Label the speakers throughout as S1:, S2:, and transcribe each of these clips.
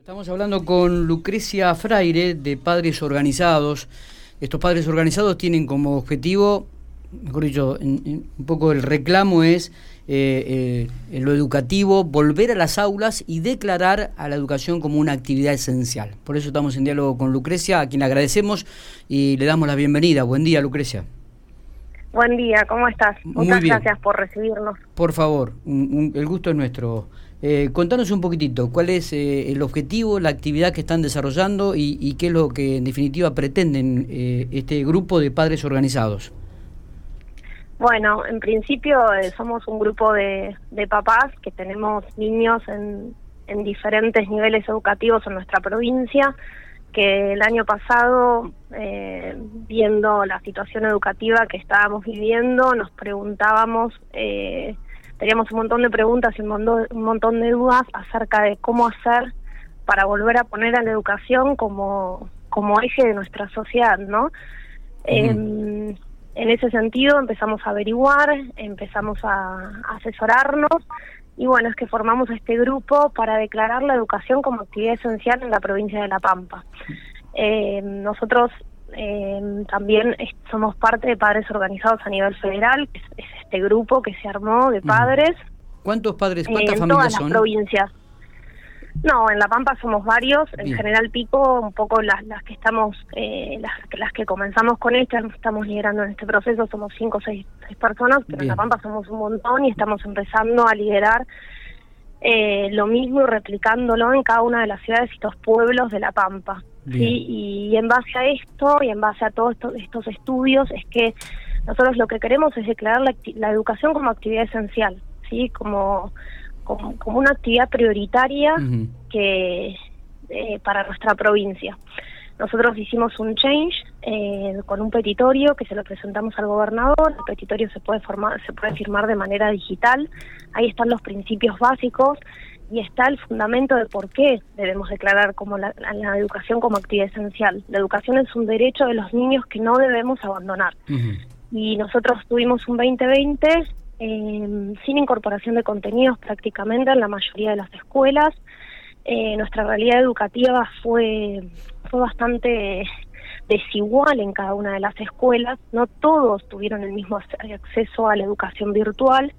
S1: Estamos hablando con Lucrecia Fraire de Padres Organizados. Estos padres organizados tienen como objetivo, mejor dicho, un poco el reclamo es eh, eh, lo educativo, volver a las aulas y declarar a la educación como una actividad esencial. Por eso estamos en diálogo con Lucrecia, a quien agradecemos y le damos la bienvenida. Buen día, Lucrecia.
S2: Buen día, ¿cómo estás? Muchas gracias por recibirnos.
S1: Por favor, el gusto es nuestro. Eh, contanos un poquitito, ¿cuál es eh, el objetivo, la actividad que están desarrollando y, qué es lo que en definitiva pretenden eh, este grupo de padres organizados?
S2: Bueno, en principio eh, somos un grupo de, papás que tenemos niños en, en diferentes niveles educativos en nuestra provincia, que el año pasado, viendo la situación educativa que estábamos viviendo, nos preguntábamos... Eh, teníamos un montón de preguntas y un montón, un montón de dudas acerca de cómo hacer para volver a poner a la educación como, como eje de nuestra sociedad, ¿no? en, ese sentido empezamos a averiguar, empezamos a, asesorarnos y bueno, es que formamos este grupo para declarar la educación como actividad esencial en la provincia de La Pampa. Eh, nosotros eh, también somos parte de padres organizados a nivel federal, es, este grupo que se armó de padres.
S1: ¿Cuántos padres, cuántas familias
S2: todas las provincias. No, en La Pampa somos varios, en General Pico, un poco las, las que estamos, eh, las, las que comenzamos con esto, estamos liderando en este proceso, somos cinco o seis, personas, pero en La Pampa somos un montón y estamos empezando a liderar eh, lo mismo y replicándolo en cada una de las ciudades y los pueblos de La Pampa. ¿sí? Y en base a esto y en base a todos estos estudios es que nosotros lo que queremos es declarar la, educación como actividad esencial, ¿sí? como, como, una actividad prioritaria que eh, para nuestra provincia. Nosotros hicimos un change eh, con un petitorio que se lo presentamos al gobernador. El petitorio se puede formar, se puede firmar de manera digital. Ahí están los principios básicos y está el fundamento de por qué debemos declarar como la, educación como actividad esencial. La educación es un derecho de los niños que no debemos abandonar. Y nosotros tuvimos un 2020 eh, sin incorporación de contenidos prácticamente en la mayoría de las escuelas. Eh, nuestra realidad educativa fue, fue bastante desigual en cada una de las escuelas. No todos tuvieron el mismo acceso a la educación virtual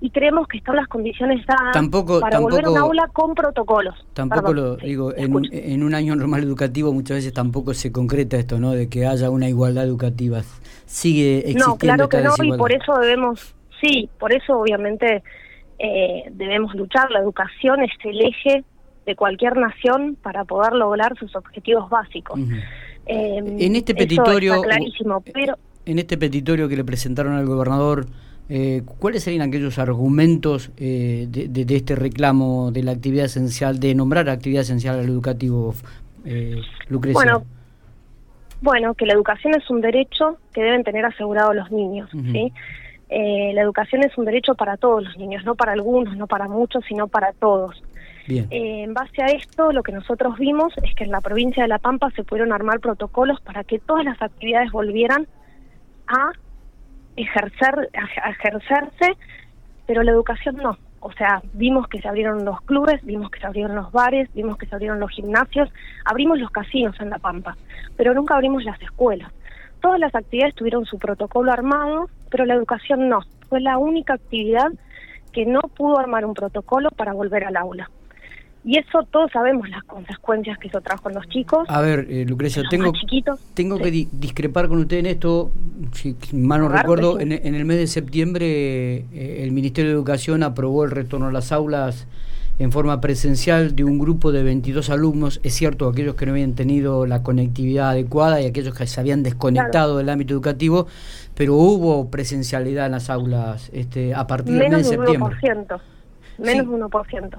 S2: y creemos que están las condiciones dadas para volver a un aula con protocolos.
S1: Tampoco lo digo, en, un año normal educativo muchas veces tampoco se concreta esto, ¿no? De que haya una igualdad educativa. Sigue existiendo
S2: No, claro que no, y por eso debemos, sí, por eso obviamente eh, debemos luchar. La educación es el eje de cualquier nación para poder lograr sus objetivos básicos.
S1: Eh, en este petitorio, clarísimo, pero en este petitorio que le presentaron al gobernador eh, ¿Cuáles serían aquellos argumentos eh, de, este reclamo de la actividad esencial, de nombrar actividad esencial al educativo, eh, Lucrecia?
S2: Bueno, bueno, que la educación es un derecho que deben tener asegurado los niños, ¿sí? Eh, la educación es un derecho para todos los niños, no para algunos, no para muchos, sino para todos. Bien. en base a esto, lo que nosotros vimos es que en la provincia de La Pampa se pudieron armar protocolos para que todas las actividades volvieran a ejercer, a ejercerse, pero la educación no. O sea, vimos que se abrieron los clubes, vimos que se abrieron los bares, vimos que se abrieron los gimnasios, abrimos los casinos en La Pampa, pero nunca abrimos las escuelas. Todas las actividades tuvieron su protocolo armado, pero la educación no. Fue la única actividad que no pudo armar un protocolo para volver al aula. Y eso todos sabemos las consecuencias que eso trajo con los chicos.
S1: A ver, eh, Lucrecia, tengo, tengo que discrepar con usted en esto. Si mal no recuerdo, en, el mes de septiembre eh, el Ministerio de Educación aprobó el retorno a las aulas en forma presencial de un grupo de 22 alumnos. Es cierto, aquellos que no habían tenido la conectividad adecuada y aquellos que se habían desconectado del ámbito educativo, pero hubo presencialidad en las aulas este, a partir del mes de septiembre.
S2: Menos de 1%.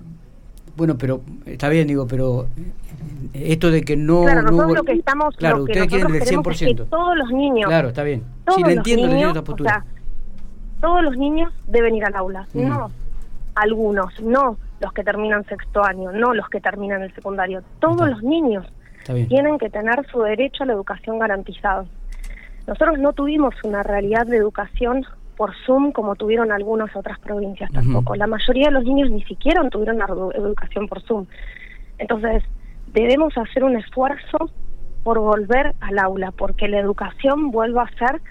S1: Bueno, pero está bien, digo, pero eh, esto de que no.
S2: Claro,
S1: nosotros
S2: lo que estamos. Claro, lo que ustedes quieren el 100%. Es que todos los niños.
S1: Claro, está bien. Sí, le entiendo, niños, le entiendo
S2: O sea, todos los niños deben ir al aula. No algunos, no los que terminan sexto año, no los que terminan el secundario. Todos los niños tienen que tener su derecho a la educación garantizado. Nosotros no tuvimos una realidad de educación por Zoom como tuvieron algunas otras provincias tampoco. La mayoría de los niños ni siquiera tuvieron educación por Zoom. Entonces, debemos hacer un esfuerzo por volver al aula, porque la educación vuelva a ser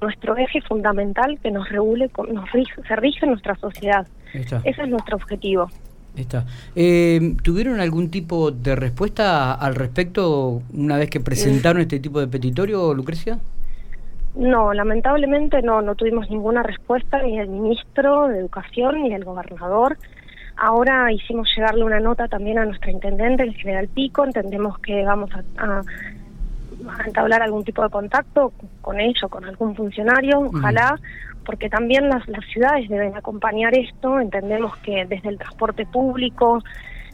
S2: nuestro eje fundamental que nos regule, nos rige, se rige en nuestra sociedad. Ese es nuestro objetivo.
S1: Está. Eh, ¿Tuvieron algún tipo de respuesta al respecto una vez que presentaron este tipo de petitorio, Lucrecia?
S2: No, lamentablemente no, no tuvimos ninguna respuesta ni del ministro de Educación ni del gobernador. Ahora hicimos llegarle una nota también a nuestra intendente, el general Pico. Entendemos que vamos a, entablar algún tipo de contacto con ellos, con algún funcionario, ojalá, porque también las, las ciudades deben acompañar esto. Entendemos que desde el transporte público,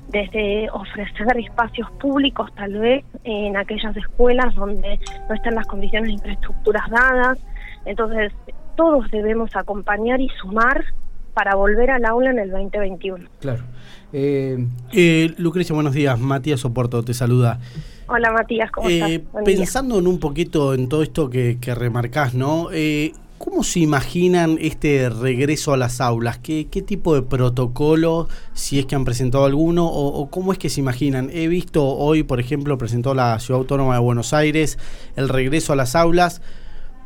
S2: desde ofrecer espacios públicos tal vez en aquellas escuelas donde no están las condiciones de infraestructuras dadas. Entonces, todos debemos acompañar y sumar para volver al aula en el 2021.
S3: Claro. Eh, eh, Lucrecia, buenos días. Matías Soporto te saluda.
S2: Hola Matías, ¿cómo
S3: eh, estás? pensando en un poquito en todo esto que, que remarcás, ¿no? Eh, ¿Cómo se imaginan este regreso a las aulas? ¿Qué, qué tipo de protocolo, si es que han presentado alguno, o, cómo es que se imaginan? He visto hoy, por ejemplo, presentó la Ciudad Autónoma de Buenos Aires el regreso a las aulas.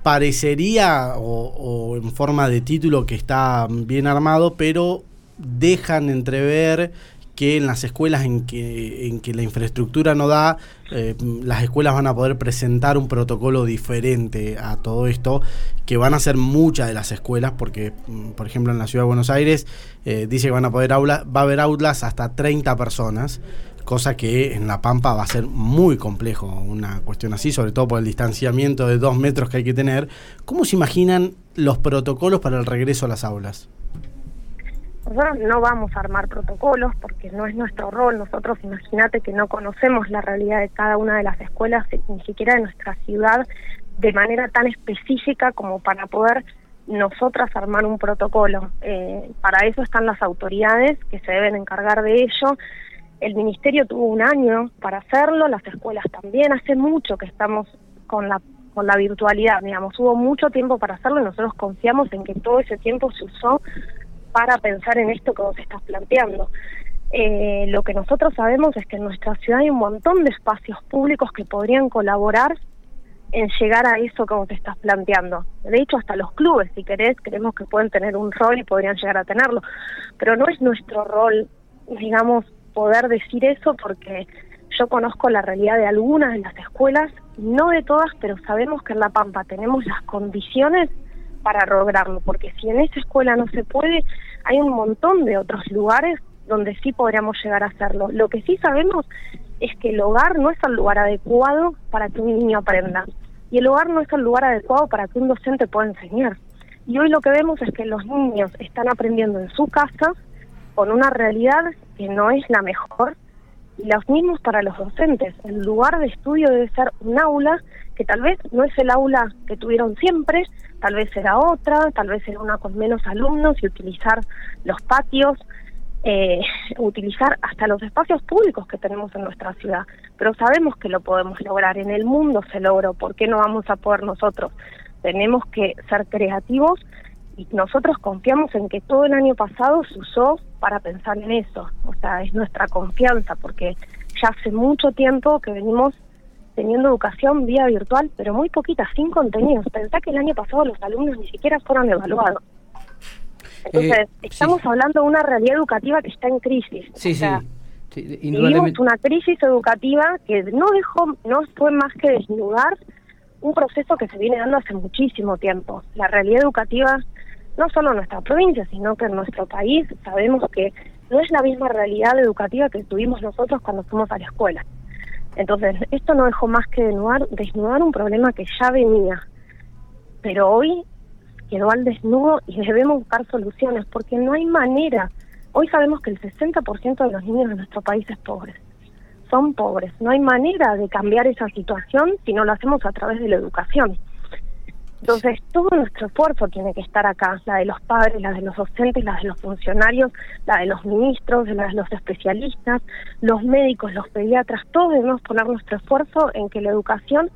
S3: Parecería, o en forma de título, que está bien armado, pero dejan entrever que en las escuelas en que, en que la infraestructura no da, eh, las escuelas van a poder presentar un protocolo diferente a todo esto, que van a ser muchas de las escuelas, porque, mm, por ejemplo, en la ciudad de Buenos Aires eh, dice que van a poder aula, va a haber aulas hasta 30 personas, cosa que en La Pampa va a ser muy complejo una cuestión así, sobre todo por el distanciamiento de dos metros que hay que tener. ¿Cómo se imaginan los protocolos para el regreso a las aulas?
S2: Nosotros no vamos a armar protocolos porque no es nuestro rol. Nosotros, imagínate que no conocemos la realidad de cada una de las escuelas, ni siquiera de nuestra ciudad, de manera tan específica como para poder nosotras armar un protocolo. Eh, para eso están las autoridades que se deben encargar de ello. El ministerio tuvo un año para hacerlo, las escuelas también. Hace mucho que estamos con la con la virtualidad, digamos, hubo mucho tiempo para hacerlo y nosotros confiamos en que todo ese tiempo se usó para pensar en esto que vos estás planteando. Eh, lo que nosotros sabemos es que en nuestra ciudad hay un montón de espacios públicos que podrían colaborar en llegar a eso que vos estás planteando. De hecho, hasta los clubes, si querés, creemos que pueden tener un rol y podrían llegar a tenerlo. Pero no es nuestro rol, digamos, poder decir eso porque yo conozco la realidad de algunas de las escuelas, no de todas, pero sabemos que en La Pampa tenemos las condiciones para lograrlo, porque si en esa escuela no se puede, hay un montón de otros lugares donde sí podríamos llegar a hacerlo. Lo que sí sabemos es que el hogar no es el lugar adecuado para que un niño aprenda y el hogar no es el lugar adecuado para que un docente pueda enseñar. Y hoy lo que vemos es que los niños están aprendiendo en su casa con una realidad que no es la mejor y los mismos para los docentes. El lugar de estudio debe ser un aula que tal vez no es el aula que tuvieron siempre, tal vez era otra, tal vez era una con menos alumnos y utilizar los patios, eh, utilizar hasta los espacios públicos que tenemos en nuestra ciudad. Pero sabemos que lo podemos lograr, en el mundo se logró, ¿por qué no vamos a poder nosotros? Tenemos que ser creativos y nosotros confiamos en que todo el año pasado se usó para pensar en eso. O sea, es nuestra confianza, porque ya hace mucho tiempo que venimos teniendo educación vía virtual, pero muy poquita, sin contenidos. Pensá que el año pasado los alumnos ni siquiera fueron evaluados. Entonces, eh, estamos hablando de una realidad educativa que está en crisis.
S1: Sí, sí.
S2: Vivimos una crisis educativa que no dejó, no fue más que desnudar un proceso que se viene dando hace muchísimo tiempo. La realidad educativa, no solo en nuestra provincia, sino que en nuestro país, sabemos que no es la misma realidad educativa que tuvimos nosotros cuando fuimos a la escuela. Entonces, esto no dejó más que desnudar, desnudar un problema que ya venía, pero hoy quedó al desnudo y debemos buscar soluciones porque no hay manera. Hoy sabemos que el 60% de los niños de nuestro país es pobre. Son pobres. No hay manera de cambiar esa situación si no lo hacemos a través de la educación. Entonces, todo nuestro esfuerzo tiene que estar acá, la de los padres, la de los docentes, la de los funcionarios, la de los ministros, la de los especialistas, los médicos, los pediatras, todos debemos poner nuestro esfuerzo en que la educación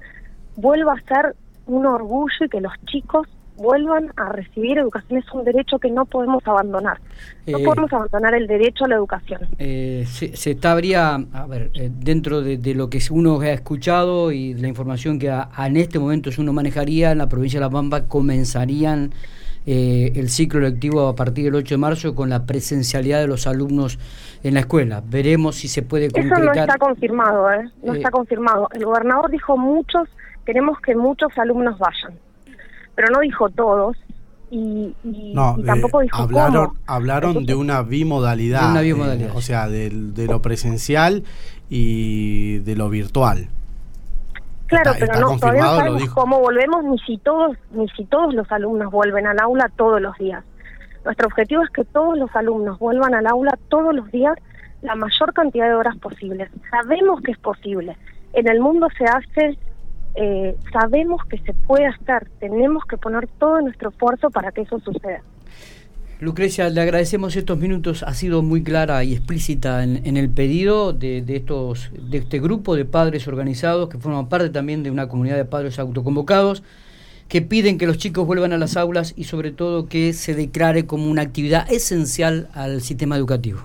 S2: vuelva a ser un orgullo y que los chicos vuelvan a recibir educación. Es un derecho que no podemos abandonar. No eh, podemos abandonar el derecho a la educación.
S1: Eh, se, se estaría, a ver, eh, dentro de, lo que uno ha escuchado y la información que en este momento uno manejaría, en la provincia de La Pampa comenzarían el ciclo lectivo a partir del 8 de marzo con la presencialidad de los alumnos en la escuela. Veremos si se puede.
S2: Eso no está confirmado, ¿eh? No está confirmado. El gobernador dijo muchos, queremos que muchos alumnos vayan pero no dijo todos. Y, tampoco dijo
S3: hablaron, Hablaron de una bimodalidad. una bimodalidad. o sea, de, lo presencial y de lo virtual.
S2: Claro, pero no, todavía no sabemos cómo volvemos ni si todos ni si todos los alumnos vuelven al aula todos los días. Nuestro objetivo es que todos los alumnos vuelvan al aula todos los días la mayor cantidad de horas posibles. Sabemos que es posible. En el mundo se hace eh, sabemos que se puede hacer, tenemos que poner todo nuestro esfuerzo para que eso suceda.
S1: Lucrecia, le agradecemos estos minutos, ha sido muy clara y explícita en, el pedido de, estos, de este grupo de padres organizados que forman parte también de una comunidad de padres autoconvocados que piden que los chicos vuelvan a las aulas y sobre todo que se declare como una actividad esencial al sistema educativo.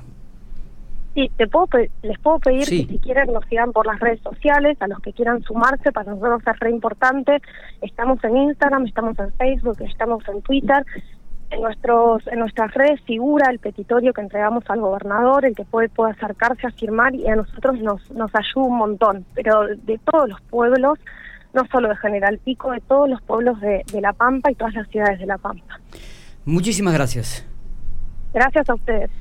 S2: Sí, te puedo les puedo pedir que si quieren nos sigan por las redes sociales, a los que quieran sumarse, para nosotros es re importante. Estamos en Instagram, estamos en Facebook, estamos en Twitter. En, nuestros, en nuestras redes figura el petitorio que entregamos al gobernador, el que puede, puede acercarse a firmar y a nosotros nos, nos ayuda un montón, pero de todos los pueblos, no solo de General Pico, de todos los pueblos de, de La Pampa y todas las ciudades de La Pampa.
S1: Muchísimas gracias.
S2: Gracias a ustedes.